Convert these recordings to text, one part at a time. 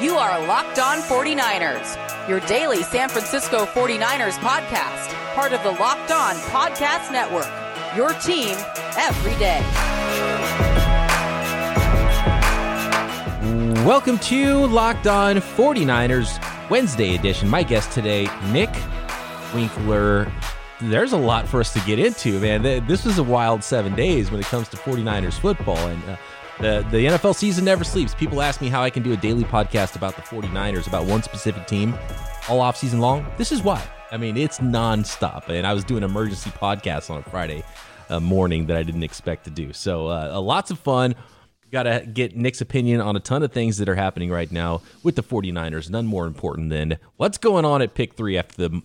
You are Locked On 49ers, your daily San Francisco 49ers podcast, part of the Locked On Podcast Network. Your team every day. Welcome to Locked On 49ers Wednesday edition. My guest today, Nick Winkler. There's a lot for us to get into, man. This was a wild seven days when it comes to 49ers football. And uh, the, the NFL season never sleeps. People ask me how I can do a daily podcast about the 49ers, about one specific team, all off season long. This is why. I mean, it's nonstop. And I was doing emergency podcasts on a Friday uh, morning that I didn't expect to do. So, uh, lots of fun. Got to get Nick's opinion on a ton of things that are happening right now with the 49ers. None more important than what's going on at pick three after the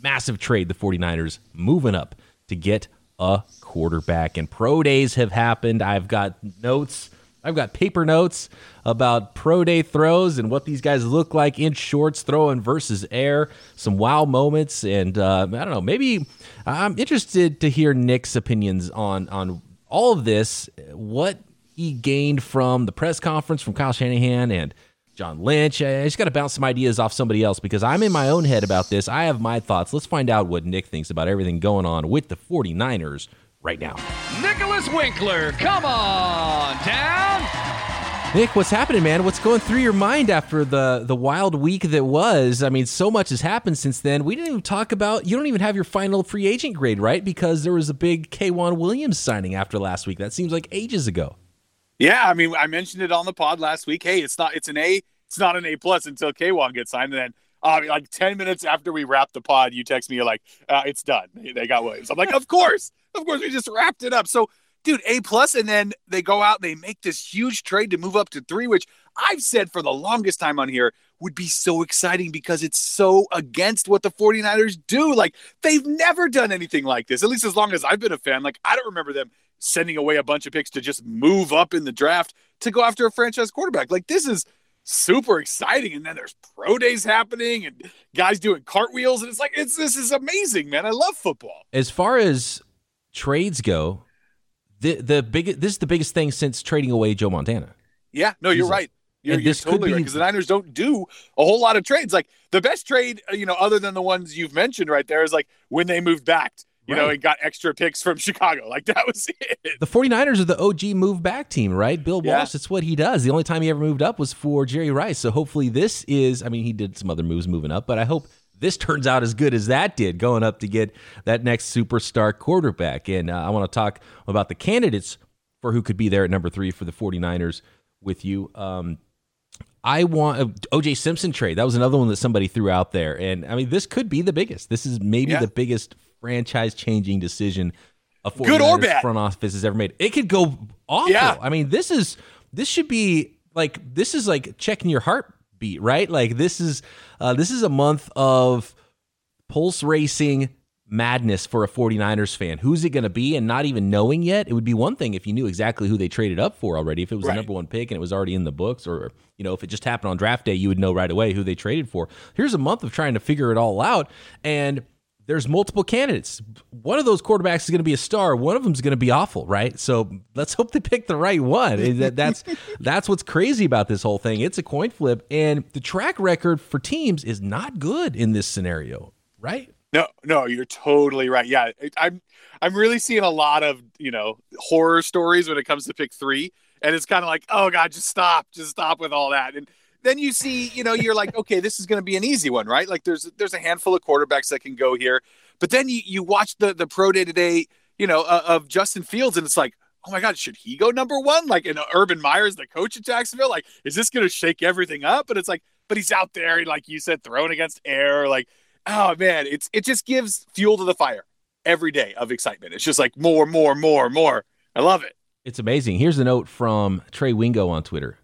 massive trade the 49ers moving up to get a quarterback. And pro days have happened. I've got notes I've got paper notes about pro day throws and what these guys look like in shorts throwing versus air, some wow moments, and uh, I don't know. Maybe I'm interested to hear Nick's opinions on on all of this. What he gained from the press conference from Kyle Shanahan and John Lynch. I just got to bounce some ideas off somebody else because I'm in my own head about this. I have my thoughts. Let's find out what Nick thinks about everything going on with the 49ers right now. Nicholas Winkler, come on down. Nick, what's happening, man? What's going through your mind after the the wild week that was? I mean, so much has happened since then. We didn't even talk about. You don't even have your final free agent grade, right? Because there was a big K'Waun Williams signing after last week. That seems like ages ago. Yeah, I mean, I mentioned it on the pod last week. Hey, it's not. It's an A. It's not an A plus until K'Waun gets signed, and then uh, like 10 minutes after we wrapped the pod, you text me, you're like, uh, it's done. They got Williams. I'm like, of course. Of course, we just wrapped it up. So, dude, A plus, and then they go out and they make this huge trade to move up to three, which I've said for the longest time on here would be so exciting because it's so against what the 49ers do. Like, they've never done anything like this, at least as long as I've been a fan. Like, I don't remember them sending away a bunch of picks to just move up in the draft to go after a franchise quarterback. Like, this is super exciting. And then there's pro days happening and guys doing cartwheels. And it's like, it's this is amazing, man. I love football. As far as trades go, the the big this is the biggest thing since trading away Joe Montana. Yeah, no, you're right. You're, you're totally right because the Niners don't do a whole lot of trades. Like the best trade, uh, you know, other than the ones you've mentioned right there, is like when they moved back, you right. know, and got extra picks from Chicago. Like that was it. The 49ers are the OG move back team, right? Bill yeah. Walsh, that's what he does. The only time he ever moved up was for Jerry Rice. So hopefully this is, I mean, he did some other moves moving up, but I hope this turns out as good as that did going up to get that next superstar quarterback. And uh, I want to talk about the candidates for who could be there at number three for the 49ers with you. Um, I want uh, OJ Simpson trade. That was another one that somebody threw out there. And I mean, this could be the biggest. This is maybe yeah. the biggest franchise changing decision a good or bad front office has ever made. It could go awful. Yeah. I mean, this is this should be like this is like checking your heart beat, right? Like this is uh, this is a month of pulse racing madness for a 49ers fan. Who's it going to be and not even knowing yet? It would be one thing if you knew exactly who they traded up for already. If it was right. the number 1 pick and it was already in the books or you know, if it just happened on draft day, you would know right away who they traded for. Here's a month of trying to figure it all out and there's multiple candidates. One of those quarterbacks is going to be a star. One of them is going to be awful, right? So let's hope they pick the right one. That's that's what's crazy about this whole thing. It's a coin flip, and the track record for teams is not good in this scenario, right? No, no, you're totally right. Yeah, I'm I'm really seeing a lot of you know horror stories when it comes to pick three, and it's kind of like, oh god, just stop, just stop with all that, and then you see, you know, you're like, okay, this is going to be an easy one, right? Like there's there's a handful of quarterbacks that can go here, but then you you watch the the pro day today, you know, uh, of Justin Fields, and it's like, oh my god, should he go number one? Like in Urban Meyer's the coach at Jacksonville, like is this going to shake everything up? But it's like, but he's out there, like you said, throwing against air, like oh man, it's it just gives fuel to the fire every day of excitement. It's just like more, more, more, more. I love it. It's amazing. Here's a note from Trey Wingo on Twitter.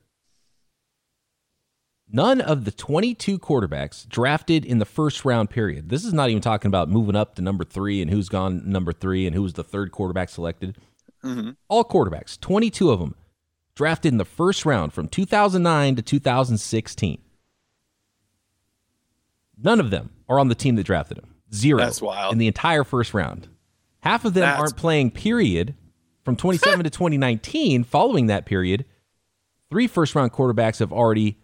None of the 22 quarterbacks drafted in the first round period. This is not even talking about moving up to number three and who's gone number three and who was the third quarterback selected. Mm-hmm. All quarterbacks, 22 of them, drafted in the first round from 2009 to 2016. None of them are on the team that drafted him. Zero. That's wild. In the entire first round. Half of them That's... aren't playing, period, from 27 to 2019. Following that period, three first round quarterbacks have already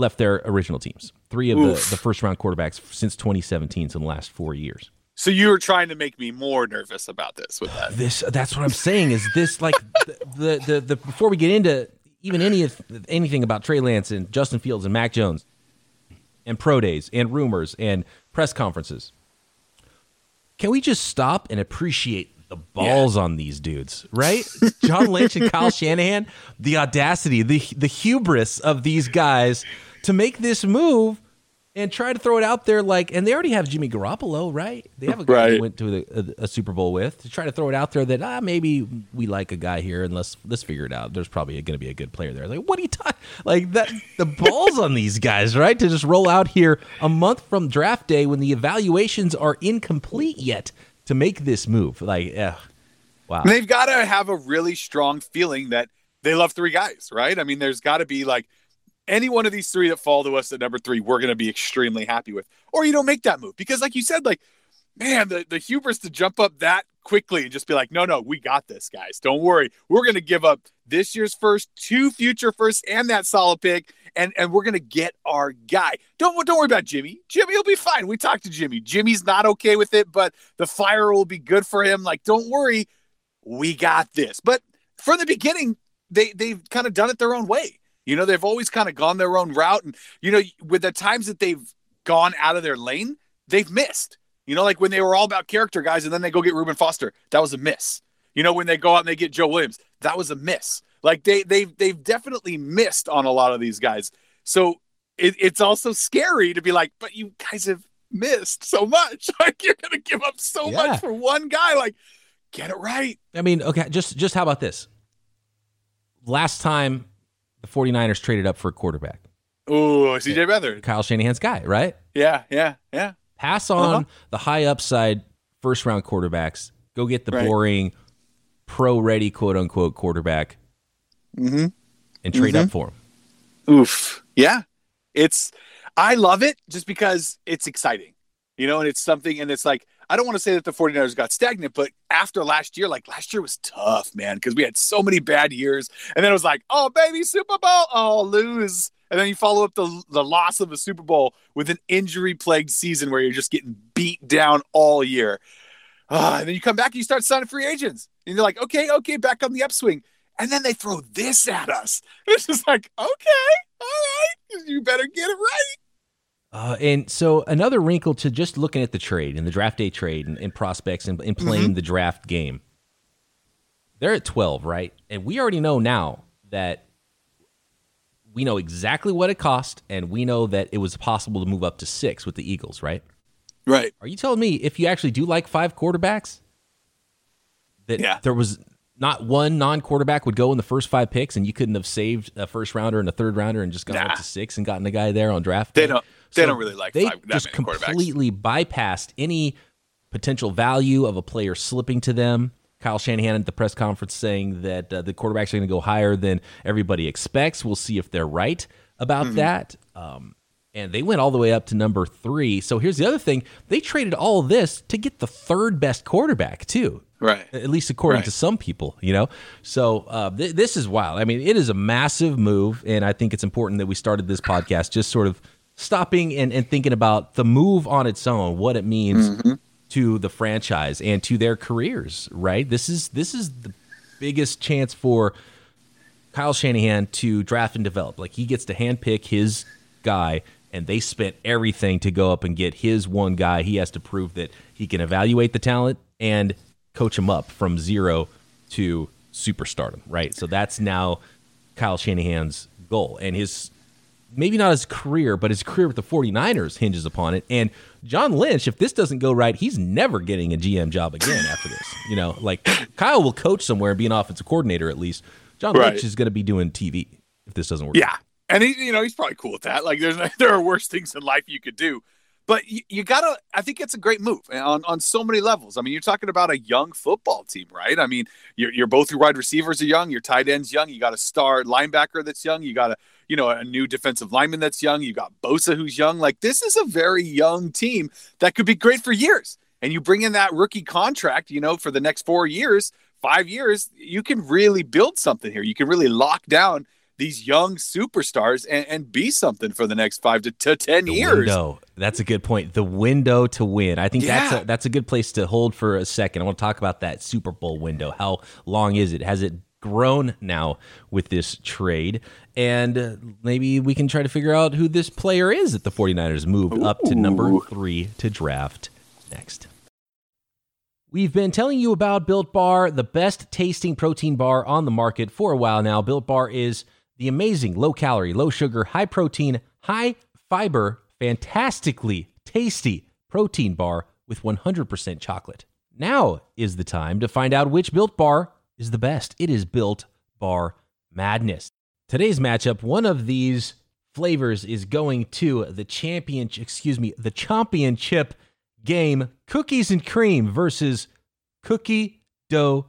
left their original teams. Three of the, the first round quarterbacks since 2017, so in the last four years. So you were trying to make me more nervous about this with that. This that's what I'm saying. Is this like the, the the, the before we get into even any anything about Trey Lance and Justin Fields and Mac Jones and pro days and rumors and press conferences. Can we just stop and appreciate the balls yeah. on these dudes, right? John Lynch and Kyle Shanahan, the audacity, the the hubris of these guys to make this move and try to throw it out there like and they already have Jimmy Garoppolo, right? They have a guy right. went to a, a, Super Bowl with to try to throw it out there that ah maybe we like a guy here and let's let's figure it out. There's probably going to be a good player there. Like what are you talking? Like that the balls on these guys, right? To just roll out here a month from draft day when the evaluations are incomplete yet to make this move. Like, wow. They've got to have a really strong feeling that they love three guys, right? I mean, there's got to be like any one of these three that fall to us at number three, we're going to be extremely happy with. Or you don't make that move because, like you said, like man, the the hubris to jump up that quickly and just be like, no, no, we got this, guys. Don't worry, we're going to give up this year's first, two future firsts, and that solid pick, and and we're going to get our guy. Don't don't worry about Jimmy. Jimmy will be fine. We talked to Jimmy. Jimmy's not okay with it, but the fire will be good for him. Like, don't worry, we got this. But from the beginning, they they've kind of done it their own way. You know, they've always kind of gone their own route. And, you know, with the times that they've gone out of their lane, they've missed. You know, like when they were all about character guys and then they go get Reuben Foster, that was a miss. You know, when they go out and they get Joe Williams, that was a miss. Like they they've they've definitely missed on a lot of these guys. So it, it's also scary to be like, but you guys have missed so much. Like you're gonna give up so yeah. much for one guy. Like, get it right. I mean, okay, just just how about this? Last time the 49ers traded up for a quarterback. Oh, CJ Beathard. Kyle Shanahan's guy, right? Yeah, yeah, yeah. Pass on uh-huh. the high upside first round quarterbacks. Go get the right. boring, pro ready, quote unquote, quarterback mm-hmm. and trade mm-hmm. up for him. Oof. Yeah. It's, I love it just because it's exciting, you know, and it's something, and it's like, I don't want to say that the 49ers got stagnant, but after last year, like last year was tough, man, because we had so many bad years. And then it was like, oh, baby, Super Bowl, oh, lose. And then you follow up the, the loss of a Super Bowl with an injury plagued season where you're just getting beat down all year. Uh, and then you come back and you start signing free agents. And you're like, okay, okay, back on the upswing. And then they throw this at us. It's just like, okay, all right, you better get it right. Uh, and so another wrinkle to just looking at the trade and the draft day trade and, and prospects and, and playing mm-hmm. the draft game. They're at 12, right? And we already know now that we know exactly what it cost and we know that it was possible to move up to six with the Eagles, right? Right. Are you telling me if you actually do like five quarterbacks, that yeah. there was not one non-quarterback would go in the first five picks, and you couldn't have saved a first rounder and a third rounder and just gone nah. up to six and gotten a guy there on draft. They don't. They so don't really like. They five, just completely bypassed any potential value of a player slipping to them. Kyle Shanahan at the press conference saying that uh, the quarterbacks are going to go higher than everybody expects. We'll see if they're right about mm-hmm. that. Um, and they went all the way up to number three. So here's the other thing: they traded all this to get the third best quarterback too. Right. At least according right. to some people, you know. So uh, th- this is wild. I mean, it is a massive move, and I think it's important that we started this podcast just sort of stopping and, and thinking about the move on its own, what it means mm-hmm. to the franchise and to their careers. Right. This is this is the biggest chance for Kyle Shanahan to draft and develop. Like he gets to handpick his guy and they spent everything to go up and get his one guy. He has to prove that he can evaluate the talent and coach him up from zero to superstardom, right? So that's now Kyle Shanahan's goal. And his maybe not his career, but his career with the 49ers hinges upon it. And John Lynch, if this doesn't go right, he's never getting a GM job again after this. You know, like Kyle will coach somewhere and be an offensive coordinator at least. John right. Lynch is going to be doing TV if this doesn't work. Yeah. And he, you know, he's probably cool with that. Like there's there are worse things in life you could do. But you, you, gotta. I think it's a great move eh, on, on so many levels. I mean, you're talking about a young football team, right? I mean, you're, you're both your wide receivers are young, your tight ends young. You got a star linebacker that's young. You got a you know a new defensive lineman that's young. You got Bosa who's young. Like this is a very young team that could be great for years. And you bring in that rookie contract, you know, for the next four years, five years, you can really build something here. You can really lock down these young superstars and, and be something for the next five to, to ten the years. Window. That's a good point. The window to win. I think Yeah. that's a, that's a good place to hold for a second. I want to talk about that Super Bowl window. How long is it? Has it grown now with this trade? And uh, maybe we can try to figure out who this player is that the 49ers moved up to number three to draft next. We've been telling you about Built Bar, the best tasting protein bar on the market for a while now. Built Bar is the amazing low calorie, low sugar, high protein, high fiber, fantastically tasty protein bar with 100% chocolate. Now is the time to find out which Built Bar is the best. It is Built Bar Madness. Today's matchup, one of these flavors is going to the champion, excuse me, the championship game cookies and cream versus cookie dough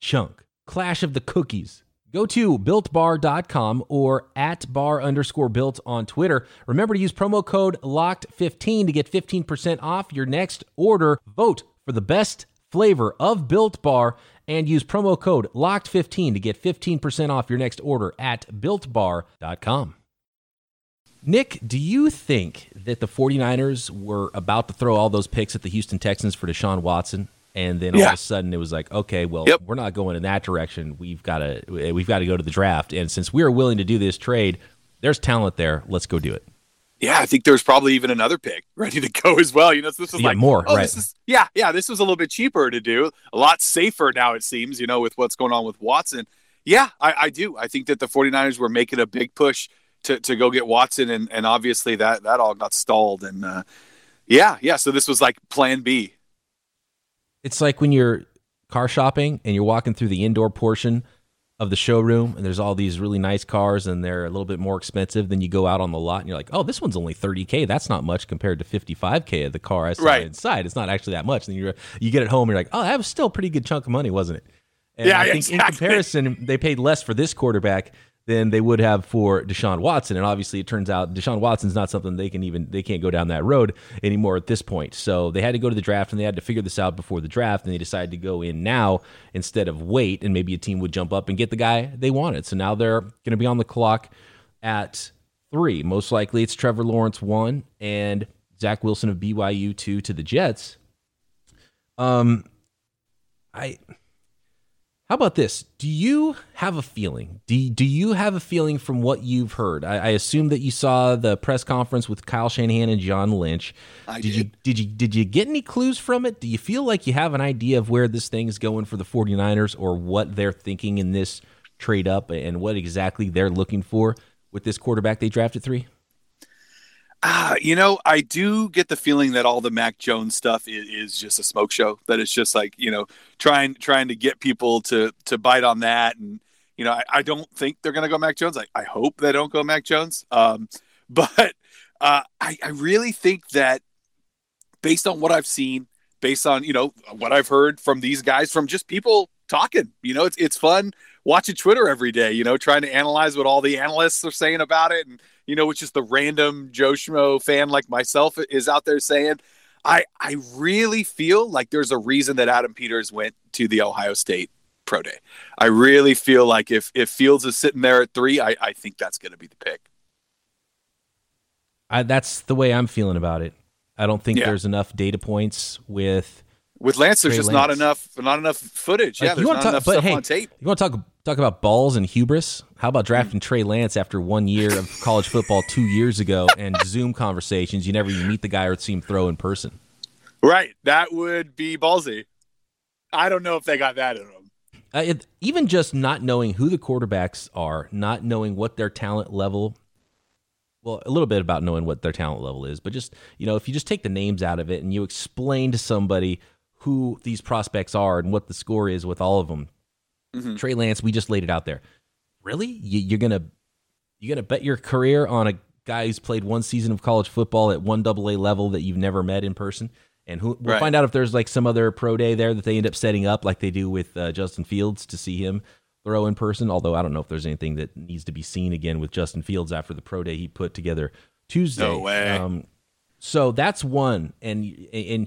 chunk. Clash of the cookies. Go to builtbar.com or at bar underscore built on Twitter. Remember to use promo code locked15 to get 15% off your next order. Vote for the best flavor of Built Bar and use promo code locked15 to get 15% off your next order at builtbar.com. Nick, do you think that the 49ers were about to throw all those picks at the Houston Texans for Deshaun Watson? And then all of a sudden it was like, okay, well, Yep. we're not going in that direction. We've got to we've got to go to the draft. And since we are willing to do this trade, there's talent there. Let's go do it. Yeah, I think there's probably even another pick ready to go as well. You know, so this is Yeah, like more, Oh, right. this is yeah, yeah. This was a little bit cheaper to do, a lot safer now it seems. You know, with what's going on with Watson. Yeah, I, I do. I think that the 49ers were making a big push to, to go get Watson, and, and obviously that that all got stalled. And uh, yeah, yeah. So this was like Plan B. It's like when you're car shopping and you're walking through the indoor portion of the showroom and there's all these really nice cars and they're a little bit more expensive than you go out on the lot and you're like, "Oh, this one's only 30k. That's not much compared to 55k of the car I saw Right. inside. It's not actually that much." And you you get it home and you're like, "Oh, that was still a pretty good chunk of money, wasn't it?" And Yeah, I think exactly. in comparison, they paid less for this quarterback than they would have for Deshaun Watson. And obviously, it turns out Deshaun Watson's not something they can even they can't go down that road anymore at this point. So they had to go to the draft and they had to figure this out before the draft, and they decided to go in now instead of wait, and maybe a team would jump up and get the guy they wanted. So now they're going to be on the clock at three. Most likely, it's Trevor Lawrence one and Zach Wilson of BYU two to the Jets. Um, I. How about this? Do you have a feeling? Do, do you have a feeling from what you've heard? I, I assume that you saw the press conference with Kyle Shanahan and John Lynch. I did you did you did you get any clues from it? Do you feel like you have an idea of where this thing is going for the 49ers or what they're thinking in this trade up and what exactly they're looking for with this quarterback they drafted 3? Ah, you know, I do get the feeling that all the Mac Jones stuff is, is just a smoke show. That it's just like you know, trying trying to get people to to bite on that. And you know, I, I don't think they're going to go Mac Jones. I, I hope they don't go Mac Jones. Um, but uh, I, I really think that based on what I've seen, based on you know what I've heard from these guys, from just people talking, you know, it's it's fun watching Twitter every day. You know, trying to analyze what all the analysts are saying about it and you know, which is the random Joe Schmo fan like myself is out there saying. I I really feel like there's a reason that Adam Peters went to the Ohio State pro day. I really feel like if if Fields is sitting there at three, I, I think that's going to be the pick. I, that's the way I'm feeling about it. I don't think Yeah. there's enough data points with With Lance, there's Trey just not enough not enough footage. Yeah, there's not talk- enough but stuff hey, on tape. You want to talk talk about balls and hubris? How about drafting Trey Lance after one year of college football two years ago and Zoom conversations? You never even meet the guy or see him throw in person. Right, that would be ballsy. I don't know if they got that in them. Uh, it, even just not knowing who the quarterbacks are, not knowing what their talent level. Well, a little bit about knowing what their talent level is, but just you know, if you just take the names out of it and you explain to somebody who these prospects are and what the score is with all of them, Mhm. Trey Lance, we just laid it out there. Really, you, you're gonna you're gonna bet your career on a guy who's played one season of college football at one double A level that you've never met in person, and who we'll Right. find out if there's like some other pro day there that they end up setting up, like they do with uh, Justin Fields to see him throw in person. Although I don't know if there's anything that needs to be seen again with Justin Fields after the pro day he put together Tuesday. No way. Um, so that's one, and and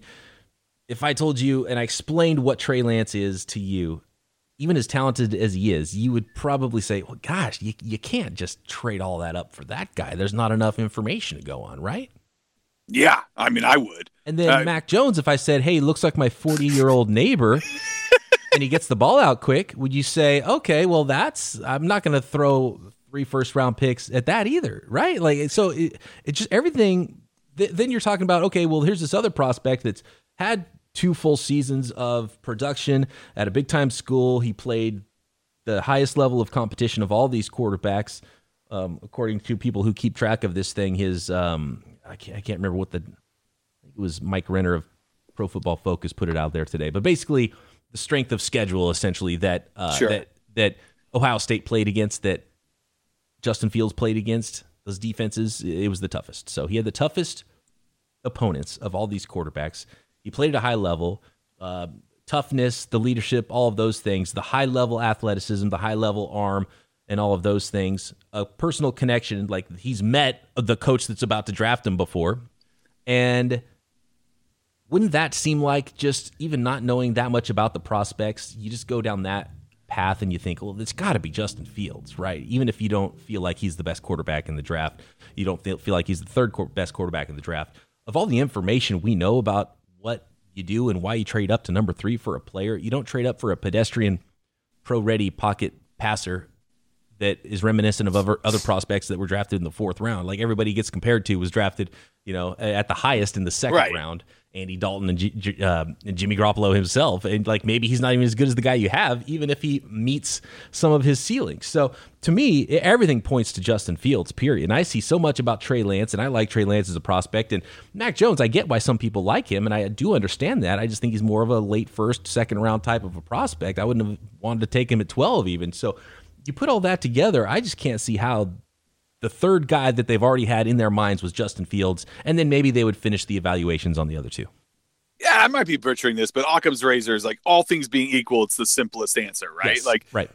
if I told you and I explained what Trey Lance is to you, even as talented as he is, you would probably say, well, gosh, you, you can't just trade all that up for that guy. There's not enough information to go on, right? Yeah, I mean, I would. And then uh, Mac Jones, if I said, hey, looks like my 40 year old neighbor. and he gets the ball out quick, would you say, okay, well, that's, I'm not going to throw three first round picks at that either, right? Like, so it, it just everything. Th- then you're talking about, okay, well, here's this other prospect that's had two full seasons of production at a big time school. He played the highest level of competition of all these quarterbacks, um, according to people who keep track of this thing. His, um, I, can't, I can't remember what the, it was Mike Renner of Pro Football Focus put it out there today. But basically, the strength of schedule, essentially, that, uh, sure. that, that Ohio State played against, that Justin Fields played against, those defenses, it was the toughest. So he had the toughest opponents of all these quarterbacks. He played at a high level. Uh, toughness, the leadership, all of those things, the high level athleticism, the high level arm, and all of those things. A personal connection, like he's met the coach that's about to draft him before. And wouldn't that seem like just even not knowing that much about the prospects, you just go down that path and you think, well, it's got to be Justin Fields, right? Even if you don't feel like he's the best quarterback in the draft, you don't feel, feel like he's the third best quarterback in the draft. Of all the information we know about what you do and why you trade up to number three for a player. You don't trade up for a pedestrian, pro ready pocket passer that is reminiscent of other, other prospects that were drafted in the fourth round. Like everybody gets compared to was drafted, you know, at the highest in the second right. round. Andy Dalton and, G, uh, and, Jimmy Garoppolo himself. And like maybe he's not even as good as the guy you have, even if he meets some of his ceilings. So to me, everything points to Justin Fields, period. And I see so much about Trey Lance, and I like Trey Lance as a prospect. And Mac Jones, I get why some people like him, and I do understand that. I just think he's more of a late first, second round type of a prospect. I wouldn't have wanted to take him at 12 even. So you put all that together, I just can't see how the third guy that they've already had in their minds was Justin Fields, and then maybe they would finish the evaluations on the other two. Yeah, I might be butchering this, but Occam's razor is like all things being equal, it's the simplest answer, right? Yes, like, right.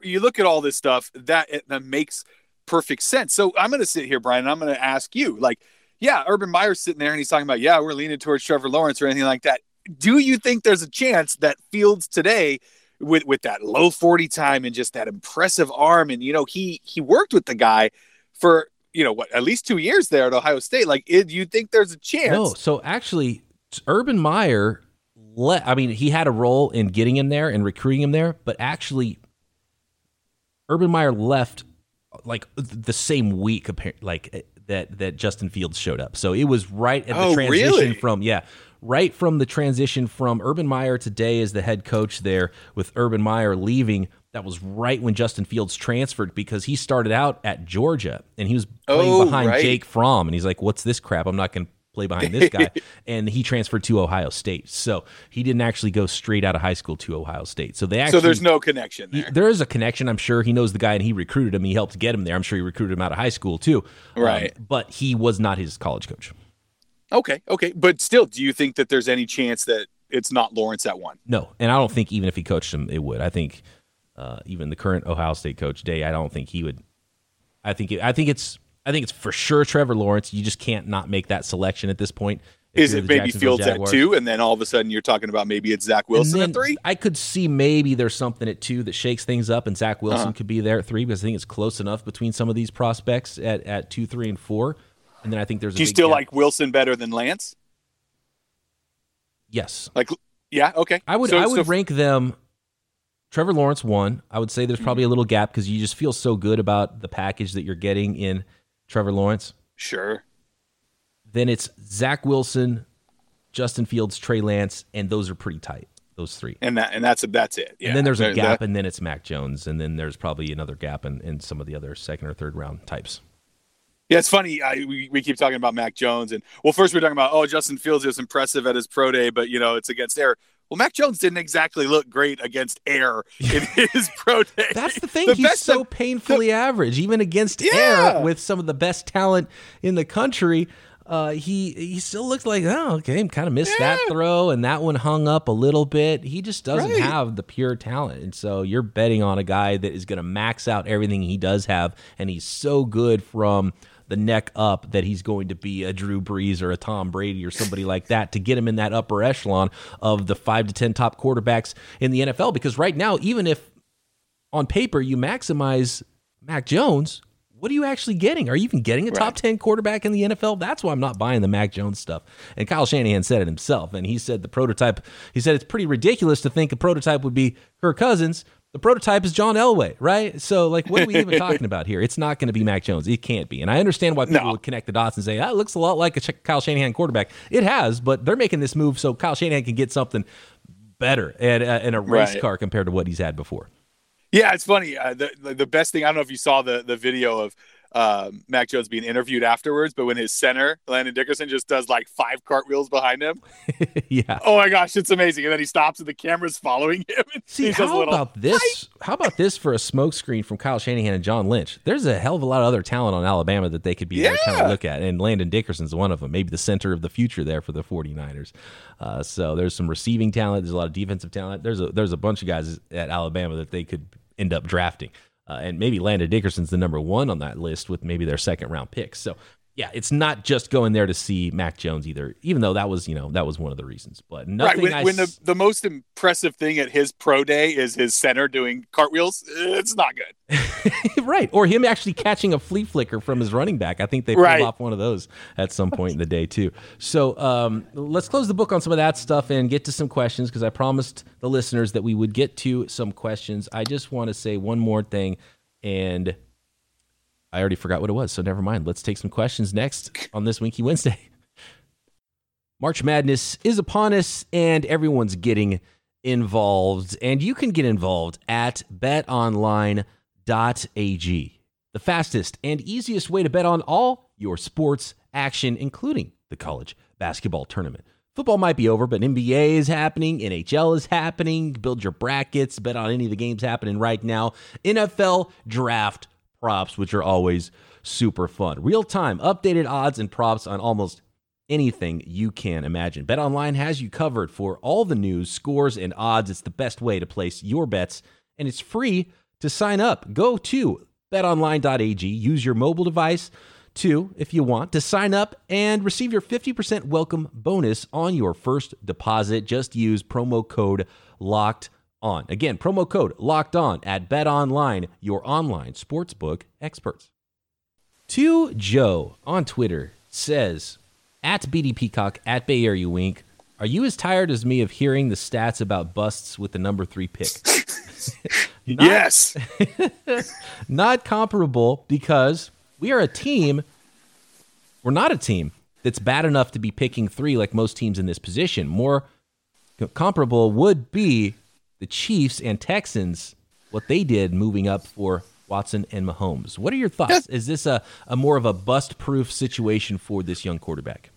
You look at all this stuff that that makes perfect sense. So I'm going to sit here, Brian. I'm going to ask you, like, yeah, Urban Meyer's sitting there and he's talking about, yeah, we're leaning towards Trevor Lawrence or anything like that. Do you think there's a chance that Fields today with with that low 40 time and just that impressive arm and you know he he worked with the guy for you know what at least two years there at Ohio State. Like, do you think there's a chance? No. So actually, Urban Meyer. Let, I mean, he had a role in getting him there and recruiting him there, but actually, Urban Meyer left like the same week, like eh, that that Justin Fields showed up. So it was right at the oh, transition really? from yeah, right from the transition from Urban Meyer to Day as the head coach there with Urban Meyer leaving that was right when Justin Fields transferred because he started out at Georgia and he was playing oh, behind right. Jake Fromm and he's like, "What's this crap? I'm not going to play behind this guy." and he transferred to Ohio State, so he didn't actually go straight out of high school to Ohio State. So they actually so there's no connection there. He, there is a connection. I'm sure he knows the guy and he recruited him. He helped get him there. I'm sure he recruited him out of high school too. Right, um, but he was not his college coach. Okay, okay, but still, do you think that there's any chance that it's not Lawrence at one? No, and I don't think even if he coached him, it would. I think uh, even the current Ohio State coach Day, I don't think he would. I think it, I think it's I think it's for sure Trevor Lawrence. You just can't not make that selection at this point. Is it maybe Fields at two, and then all of a sudden you're talking about maybe it's Zach Wilson at three? I could see maybe there's something at two that shakes things up, and Zach Wilson uh-huh. could be there at three because I think it's close enough between some of these prospects at, at two, three, and four. And then I think there's. Do you still gap. like Wilson better than Lance? Yes. Like, yeah, okay. I would. So, I would so rank them Trevor Lawrence won. I would say there's probably a mm-hmm. little gap because you just feel so good about the package that you're getting in Trevor Lawrence. Sure. Then it's Zach Wilson, Justin Fields, Trey Lance, and those are pretty tight. Those three. And that and that's that's it. Yeah. And then there's a gap, that, and then it's Mac Jones, and then there's probably another gap in, in some of the other second or third round types. Yeah, it's funny. I, we, we keep talking about Mac Jones, and well, first we're talking about oh Justin Fields was impressive at his pro day, but you know it's against air. Well, Mac Jones didn't exactly look great against air in his pro day. That's the thing. The He's so of, painfully the, average, even against yeah. air with some of the best talent in the country. Uh, he he still looks like oh okay, kind of missed yeah. that throw and that one hung up a little bit. He just doesn't right. have the pure talent, and so you're betting on a guy that is going to max out everything he does have, and he's so good from the neck up that he's going to be a Drew Brees or a Tom Brady or somebody like that to get him in that upper echelon of the five to 10 top quarterbacks in the NFL. Because right now, even if on paper you maximize Mac Jones, what are you actually getting? Are you even getting a top 10 quarterback in the NFL? That's why I'm not buying the Mac Jones stuff. And Kyle Shanahan said it himself. And he said the prototype, he said it's pretty ridiculous to think a prototype would be Kirk Cousins. The prototype is John Elway, right? So, like, what are we even talking about here? It's not going to be Mac Jones. It can't be. And I understand why people no. would connect the dots and say, that looks a lot like a Kyle Shanahan quarterback. It has, but they're making this move so Kyle Shanahan can get something better and, uh, in a race right. car compared to what he's had before. Yeah, it's funny. Uh, the the best thing I don't know if you saw the the video of uh, Mac Jones being interviewed afterwards, but when his center Landon Dickerson just does like five cartwheels behind him, yeah. Oh my gosh, it's amazing! And then he stops and the camera's following him. See, how little, about this? How about this for a smokescreen from Kyle Shanahan and John Lynch? There's a hell of a lot of other talent on Alabama that they could be yeah. kind of look at, and Landon Dickerson's one of them. Maybe the center of the future there for the 49ers. Uh, so there's some receiving talent. There's a lot of defensive talent. There's a there's a bunch of guys at Alabama that they could end up drafting. Uh, and maybe Landon Dickerson's the number one on that list with maybe their second round pick. So yeah, it's not just going there to see Mac Jones either, even though that was, you know, that was one of the reasons. But nothing. Right. When, when the, the most impressive thing at his pro day is his center doing cartwheels, it's not good. right. Or him actually catching a flea flicker from his running back. I think they pulled right. off one of those at some point in the day, too. So um, let's close the book on some of that stuff and get to some questions because I promised the listeners that we would get to some questions. I just want to say one more thing. And I already forgot what it was, so never mind. Let's take some questions next on this Winky Wednesday. March Madness is upon us, and everyone's getting involved. And you can get involved at betonline.ag, the fastest and easiest way to bet on all your sports action, including the college basketball tournament. Football might be over, but NBA is happening, NHL is happening. Build your brackets, bet on any of the games happening right now. NFL draft props, which are always super fun. Real time, updated odds and props on almost anything you can imagine. BetOnline has you covered for all the news, scores, and odds. It's the best way to place your bets, and it's free to sign up. Go to betonline.ag, use your mobile device to, if you want, to sign up and receive your 50% welcome bonus on your first deposit. Just use promo code LOCKED on. Again, promo code locked on at Bet Online, your online sportsbook experts. To Joe on Twitter says at BD Peacock at Bay Area Wink, are you as tired as me of hearing the stats about busts with the number three pick? not, yes. not comparable because we are a team. We're not a team that's bad enough to be picking three like most teams in this position. More comparable would be the Chiefs and Texans, what they did moving up for Watson and Mahomes. What are your thoughts? Is this a, a more of a bust proof situation for this young quarterback?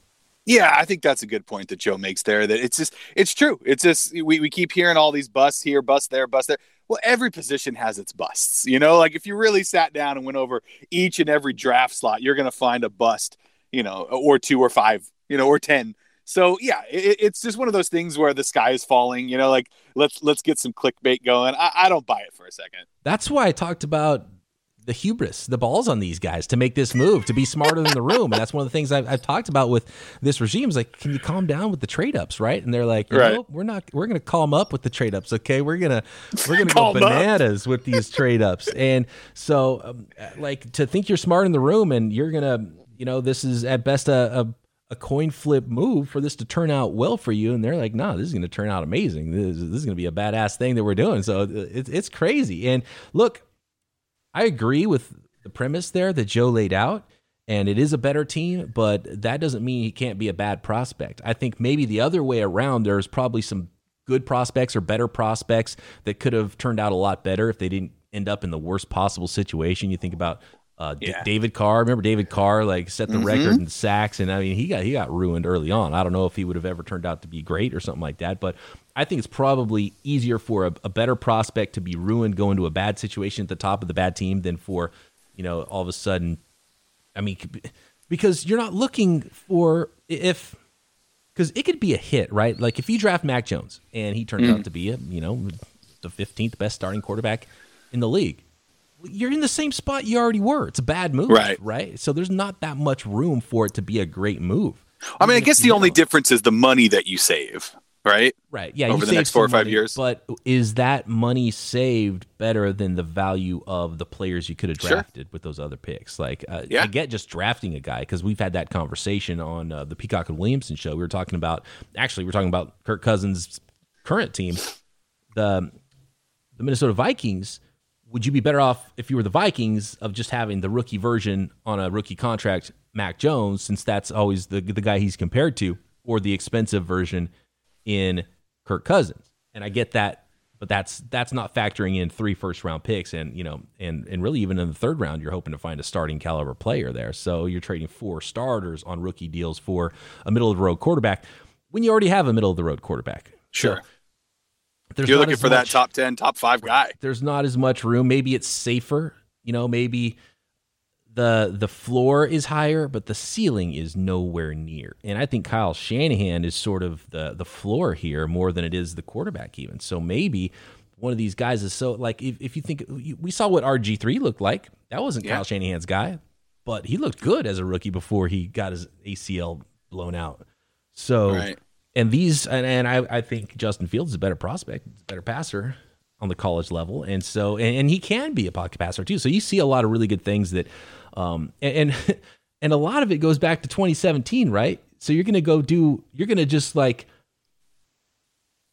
Yeah, I think that's a good point that Joe makes there. That it's just it's true. It's just we, we keep hearing all these busts here, busts there, busts there. Well, every position has its busts. You know, like if you really sat down and went over each and every draft slot, you're gonna find a bust, you know, or two or five, you know, or ten so yeah, it, it's just one of those things where the sky is falling. You know, like let's let's get some clickbait going. I, I don't buy it for a second. That's why I talked about the hubris, the balls on these guys to make this move, to be smarter than the room. And that's one of the things I've, I've talked about with this regime is like, can you calm down with the trade ups, right? And they're like, right. Know, we're not, we're going to calm up with the trade ups. Okay. We're going to, we're going to go bananas up. with these trade ups. And so um, like to think you're smart in the room and you're going to, you know, this is at best a, a a coin flip move for this to turn out well for you. And they're like, no, this is going to turn out amazing. This, this is going to be a badass thing that we're doing. So uh, it's, it's crazy. And look, I agree with the premise there that Joe laid out. And it is a better team, but that doesn't mean he can't be a bad prospect. I think maybe the other way around, there's probably some good prospects or better prospects that could have turned out a lot better if they didn't end up in the worst possible situation. You think about uh, yeah. D- David Carr, remember David Carr like set the mm-hmm. record in sacks, and I mean he got he got ruined early on. I don't know if he would have ever turned out to be great or something like that, but I think it's probably easier for a, a better prospect to be ruined going to a bad situation at the top of the bad team than for you know all of a sudden. I mean, because you're not looking for if because it could be a hit, right? Like if you draft Mac Jones and he turns mm. out to be a you know the 15th best starting quarterback in the league you're in the same spot you already were. It's a bad move, Right. Right. So there's not that much room for it to be a great move. I mean, I guess the only know. difference is the money that you save, right? Right. Yeah. over you the next four or five money, years. But is that money saved better than the value of the players you could have Sure. drafted with those other picks? Like, uh, Yeah. I get just drafting a guy because we've had that conversation on uh, the Peacock and Williamson show. We were talking about actually, we are talking about Kirk Cousins' current team, the the Minnesota Vikings. Would you be better off if you were the Vikings of just having the rookie version on a rookie contract, Mac Jones, since that's always the the guy he's compared to, or the expensive version in Kirk Cousins? And I get that, but that's that's not factoring in three first round picks, and you know, and and really even in the third round, you're hoping to find a starting caliber player there. So you're trading four starters on rookie deals for a middle of the road quarterback when you already have a middle of the road quarterback. Sure. So there's You're looking for that top 10, top five guy. there's not as much room. Maybe it's safer. You know, maybe the the floor is higher, but the ceiling is nowhere near. And I think Kyle Shanahan is sort of the the floor here more than it is the quarterback even. So maybe one of these guys is so like if, if you think we saw what RG three looked like, that wasn't Yeah. Kyle Shanahan's guy, but he looked good as a rookie before he got his ACL blown out. So Right. And these and, and I, I think Justin Fields is a better prospect, better passer on the college level, and so and, and he can be a pocket passer too. So you see a lot of really good things that, um, and and, and a lot of it goes back to 2017, right? So you're gonna go do, you're gonna just like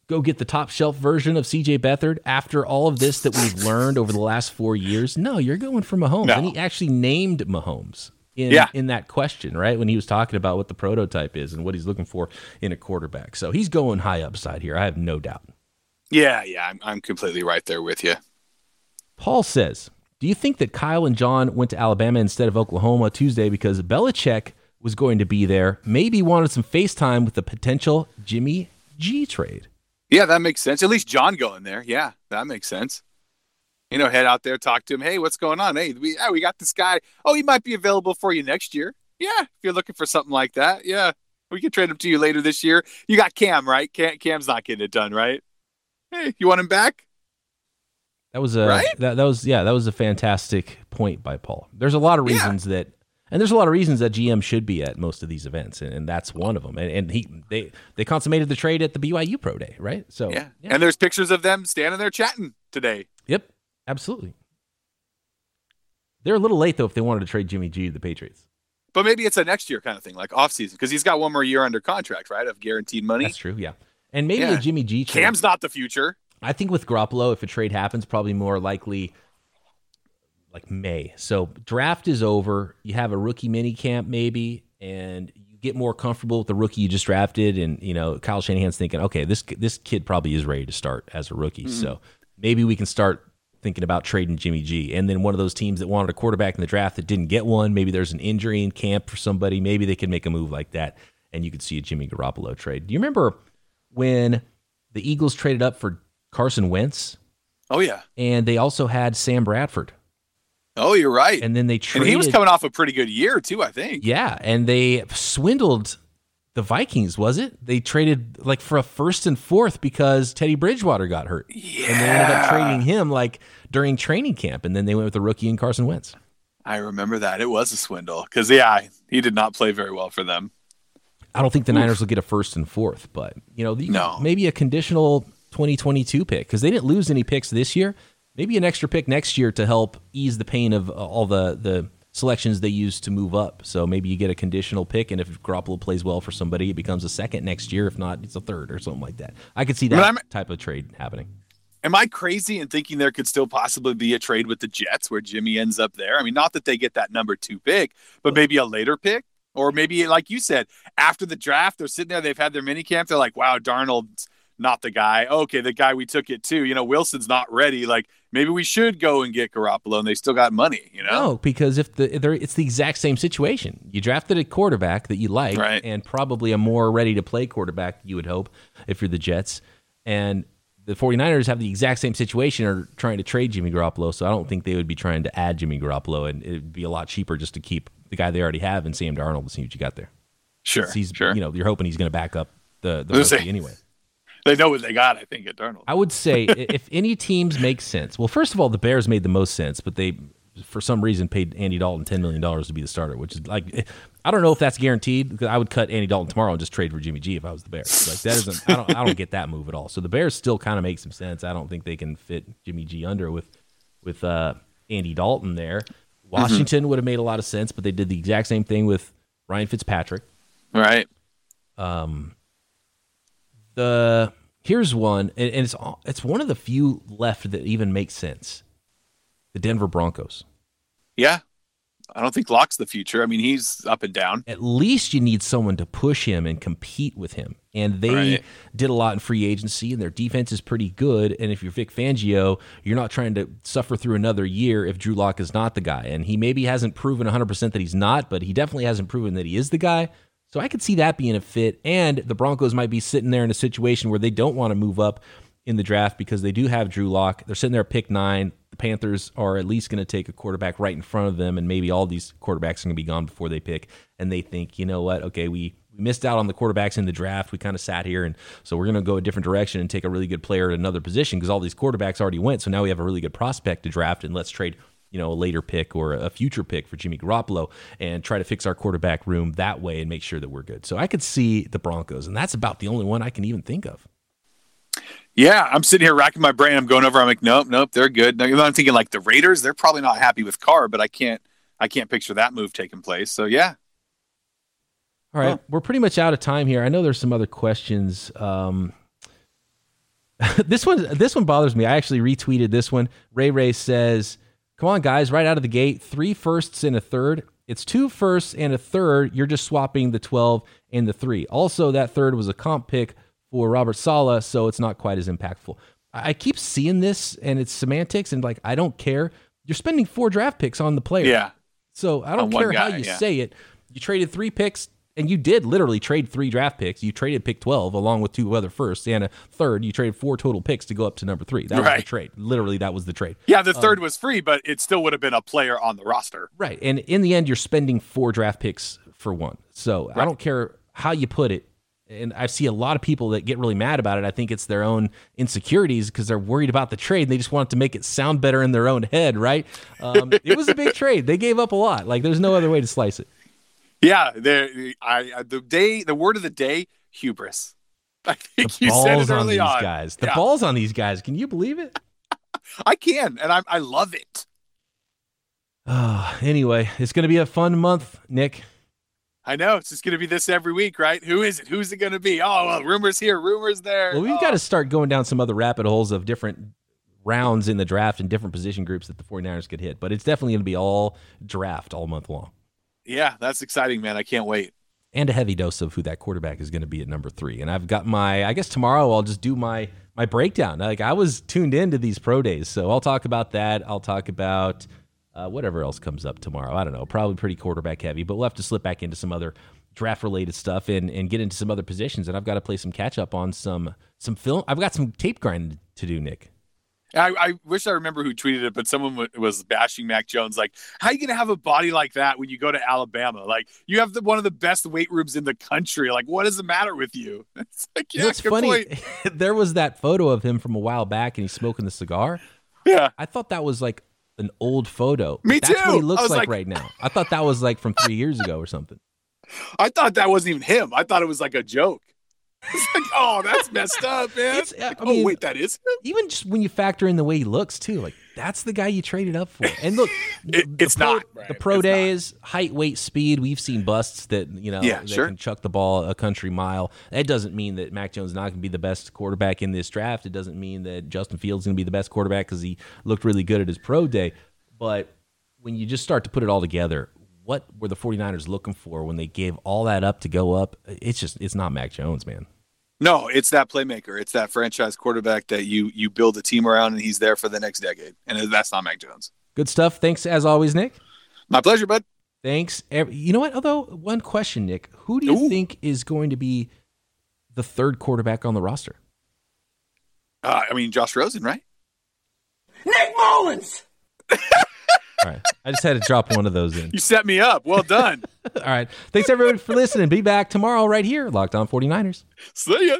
go get the top shelf version of CJ Beathard after all of this that we've learned over the last four years. No, you're going for Mahomes, No. and he actually named Mahomes. In, Yeah. in that question, right? When he was talking about what the prototype is and what he's looking for in a quarterback. So he's going high upside here. I have no doubt. Yeah, yeah, I'm, I'm completely right there with you. Paul says, Do you think that Kyle and John went to Alabama instead of Oklahoma Tuesday because Belichick was going to be there? Maybe wanted some FaceTime with the potential Jimmy G trade. Yeah, that makes sense. At least John going there. Yeah, that makes sense. You know, head out there, talk to him. Hey, what's going on? Hey, we yeah, we got this guy. Oh, he might be available for you next year. Yeah, if you're looking for something like that, yeah, we can trade him to you later this year. You got Cam, right? Cam, Cam's not getting it done, right? Hey, you want him back? That was a Right? that, that was yeah, that was a fantastic point by Paul. There's a lot of Yeah. reasons that and there's a lot of reasons that GM should be at most of these events, and, and that's one of them. And, and he they they consummated the trade at the BYU Pro Day, right? So Yeah. And there's pictures of them standing there chatting today. Yep, absolutely. They're a little late though if they wanted to trade Jimmy G to the Patriots. But maybe it's a next year kind of thing, like off season, because he's got one more year under contract, right? Of guaranteed money. That's true, yeah. And maybe Yeah. a Jimmy G trade. Cam's not the future. I think with Garoppolo, if a trade happens, probably more likely like May. So draft is over. You have a rookie mini camp maybe, and you get more comfortable with the rookie you just drafted. And you know, Kyle Shanahan's thinking, okay, this this kid probably is ready to start as a rookie. Mm-hmm. So maybe we can start thinking about trading Jimmy G. And then one of those teams that wanted a quarterback in the draft that didn't get one, maybe there's an injury in camp for somebody. Maybe they can make a move like that, and you could see a Jimmy Garoppolo trade. Do you remember when the Eagles traded up for Carson Wentz? Oh yeah. and they also had Sam Bradford. Oh, you're right. And then they traded. And he was coming off a pretty good year too, I think. Yeah, and they swindled the Vikings. Was it? They traded like for a first and fourth because Teddy Bridgewater got hurt, Yeah. and they ended up trading him like during training camp, and then they went with the rookie and Carson Wentz. I remember that. It was a swindle because yeah, he did not play very well for them. I don't think the Niners will get a first and fourth, but you know, the, No. maybe a conditional 2022 pick because they didn't lose any picks this year. Maybe an extra pick next year to help ease the pain of uh, all the the selections they use to move up. So maybe you get a conditional pick, and if Garoppolo plays well for somebody, it becomes a second next year. If not, it's a third or something like that. I could see that type of trade happening. Am I crazy in thinking there could still possibly be a trade with the Jets where Jimmy ends up there? I mean, not that they get that number two pick, but maybe a later pick. Or maybe, like you said, after the draft, they're sitting there, they've had their mini camp. They're like, wow, Darnold's not the guy. Okay, the guy we took it to. You know, Wilson's not ready. Like, maybe we should go and get Garoppolo, and they still got money, you know? No, because if the they're, it's the exact same situation. You drafted a quarterback that you like, Right. and probably a more ready to play quarterback. You would hope if you're the Jets, and the 49ers have the exact same situation are trying to trade Jimmy Garoppolo. So I don't think they would be trying to add Jimmy Garoppolo, and it'd be a lot cheaper just to keep the guy they already have and Sam Darnold to see what you got there. Sure. He's sure. you know you're hoping he's going to back up the the rookie anyway. They know what they got. I think at Darnold. I would say if any teams make sense. Well, first of all, the Bears made the most sense, but they for some reason paid Andy Dalton ten million dollars to be the starter, which is like I don't know if that's guaranteed because I would cut Andy Dalton tomorrow and just trade for Jimmy G if I was the Bears. Like that isn't I don't I don't get that move at all. So the Bears still kind of make some sense. I don't think they can fit Jimmy G under with with uh, Andy Dalton there. Washington mm-hmm. would have made a lot of sense, but they did the exact same thing with Ryan Fitzpatrick. Right. Um. The here's one, and, and it's it's one of the few left that even makes sense. The Denver Broncos. Yeah, I don't think Lock's the future. I mean, he's up and down. At least you need someone to push him and compete with him. And they right. did a lot in free agency, and their defense is pretty good. And if you're Vic Fangio, you're not trying to suffer through another year if Drew Lock is not the guy. And he maybe hasn't proven 100% that he's not, but he definitely hasn't proven that he is the guy. So I could see that being a fit. And the Broncos might be sitting there in a situation where they don't want to move up in the draft because they do have Drew Lock. They're sitting there pick nine. The Panthers are at least going to take a quarterback right in front of them, and maybe all these quarterbacks are going to be gone before they pick. And they think, you know what? Okay, we, we missed out on the quarterbacks in the draft. We kind of sat here, and so we're going to go a different direction and take a really good player at another position because all these quarterbacks already went. So now we have a really good prospect to draft, and let's trade you know, a later pick or a future pick for Jimmy Garoppolo and try to fix our quarterback room that way and make sure that we're good. So I could see the Broncos, and that's about the only one I can even think of. Yeah, I'm sitting here racking my brain. I'm going over. I'm like, nope, nope, they're good. I'm thinking like the Raiders. They're probably not happy with Carr, but I can't, I can't picture that move taking place. So yeah. All right, huh. we're pretty much out of time here. I know there's some other questions. Um, this one, this one bothers me. I actually retweeted this one. Ray Ray says, "Come on, guys, right out of the gate, three firsts and a third. It's two firsts and a third. You're just swapping the 12 and the three. Also, that third was a comp pick." for Robert Saleh, so it's not quite as impactful. I keep seeing this and it's semantics and like I don't care. You're spending four draft picks on the player. Yeah. So I don't care guy, how you yeah. say it. You traded three picks and you did literally trade three draft picks. You traded pick 12 along with two other firsts and a third. You traded four total picks to go up to number three. That right. was the trade. Literally, that was the trade. Yeah, the third um, was free, but it still would have been a player on the roster. Right. And in the end, you're spending four draft picks for one. So right. I don't care how you put it and I see a lot of people that get really mad about it. I think it's their own insecurities because they're worried about the trade. And they just want to make it sound better in their own head, right? Um, it was a big trade. They gave up a lot. Like there's no other way to slice it. Yeah, the I the day the word of the day hubris. I think the balls on these on. guys. The yeah. balls on these guys. Can you believe it? I can, and I I love it. Uh, anyway, it's going to be a fun month, Nick. I know it's just going to be this every week, right? Who is it? Who's it going to be? Oh, well, rumors here, rumors there. Well, we've oh. got to start going down some other rapid holes of different rounds in the draft and different position groups that the 49ers could hit. But it's definitely going to be all draft all month long. Yeah, that's exciting, man. I can't wait. And a heavy dose of who that quarterback is going to be at number three. And I've got my, I guess tomorrow I'll just do my my breakdown. Like I was tuned into these pro days, so I'll talk about that. I'll talk about uh, whatever else comes up tomorrow. I don't know. Probably pretty quarterback heavy, but we'll have to slip back into some other draft related stuff and, and get into some other positions. And I've got to play some catch up on some some film. I've got some tape grind to do, Nick. I, I wish I remember who tweeted it, but someone w- was bashing Mac Jones. Like, how are you gonna have a body like that when you go to Alabama? Like, you have the, one of the best weight rooms in the country. Like, what is the matter with you? It's like, yeah, it's funny. there was that photo of him from a while back, and he's smoking the cigar. Yeah, I thought that was like an old photo. Me That's too. what he looks like, like, right now. I thought that was like from three years ago or something. I thought that wasn't even him. I thought it was like a joke. It's like, oh, that's messed up, man. Like, I oh, mean, oh, wait, that is him? Even just when you factor in the way he looks, too, like that's the guy you traded up for. And look, it, it's pro, not the pro it's days, not. height, weight, speed. We've seen busts that you know yeah, they sure. can chuck the ball a country mile. That doesn't mean that Mac Jones is not going to be the best quarterback in this draft. It doesn't mean that Justin Fields is going to be the best quarterback because he looked really good at his pro day. But when you just start to put it all together, what were the 49ers looking for when they gave all that up to go up? It's just it's not Mac Jones, man. No, it's that playmaker. It's that franchise quarterback that you you build a team around and he's there for the next decade. And that's not Mac Jones. Good stuff. Thanks as always, Nick. My pleasure, bud. Thanks. You know what? Although one question, Nick, who do you Ooh. think is going to be the third quarterback on the roster? Uh, I mean, Josh Rosen, right? Nick Mullens. All right. I just had to drop one of those in. You set me up. Well done. All right. Thanks, everyone, for listening. Be back tomorrow right here, Locked On 49ers. See ya.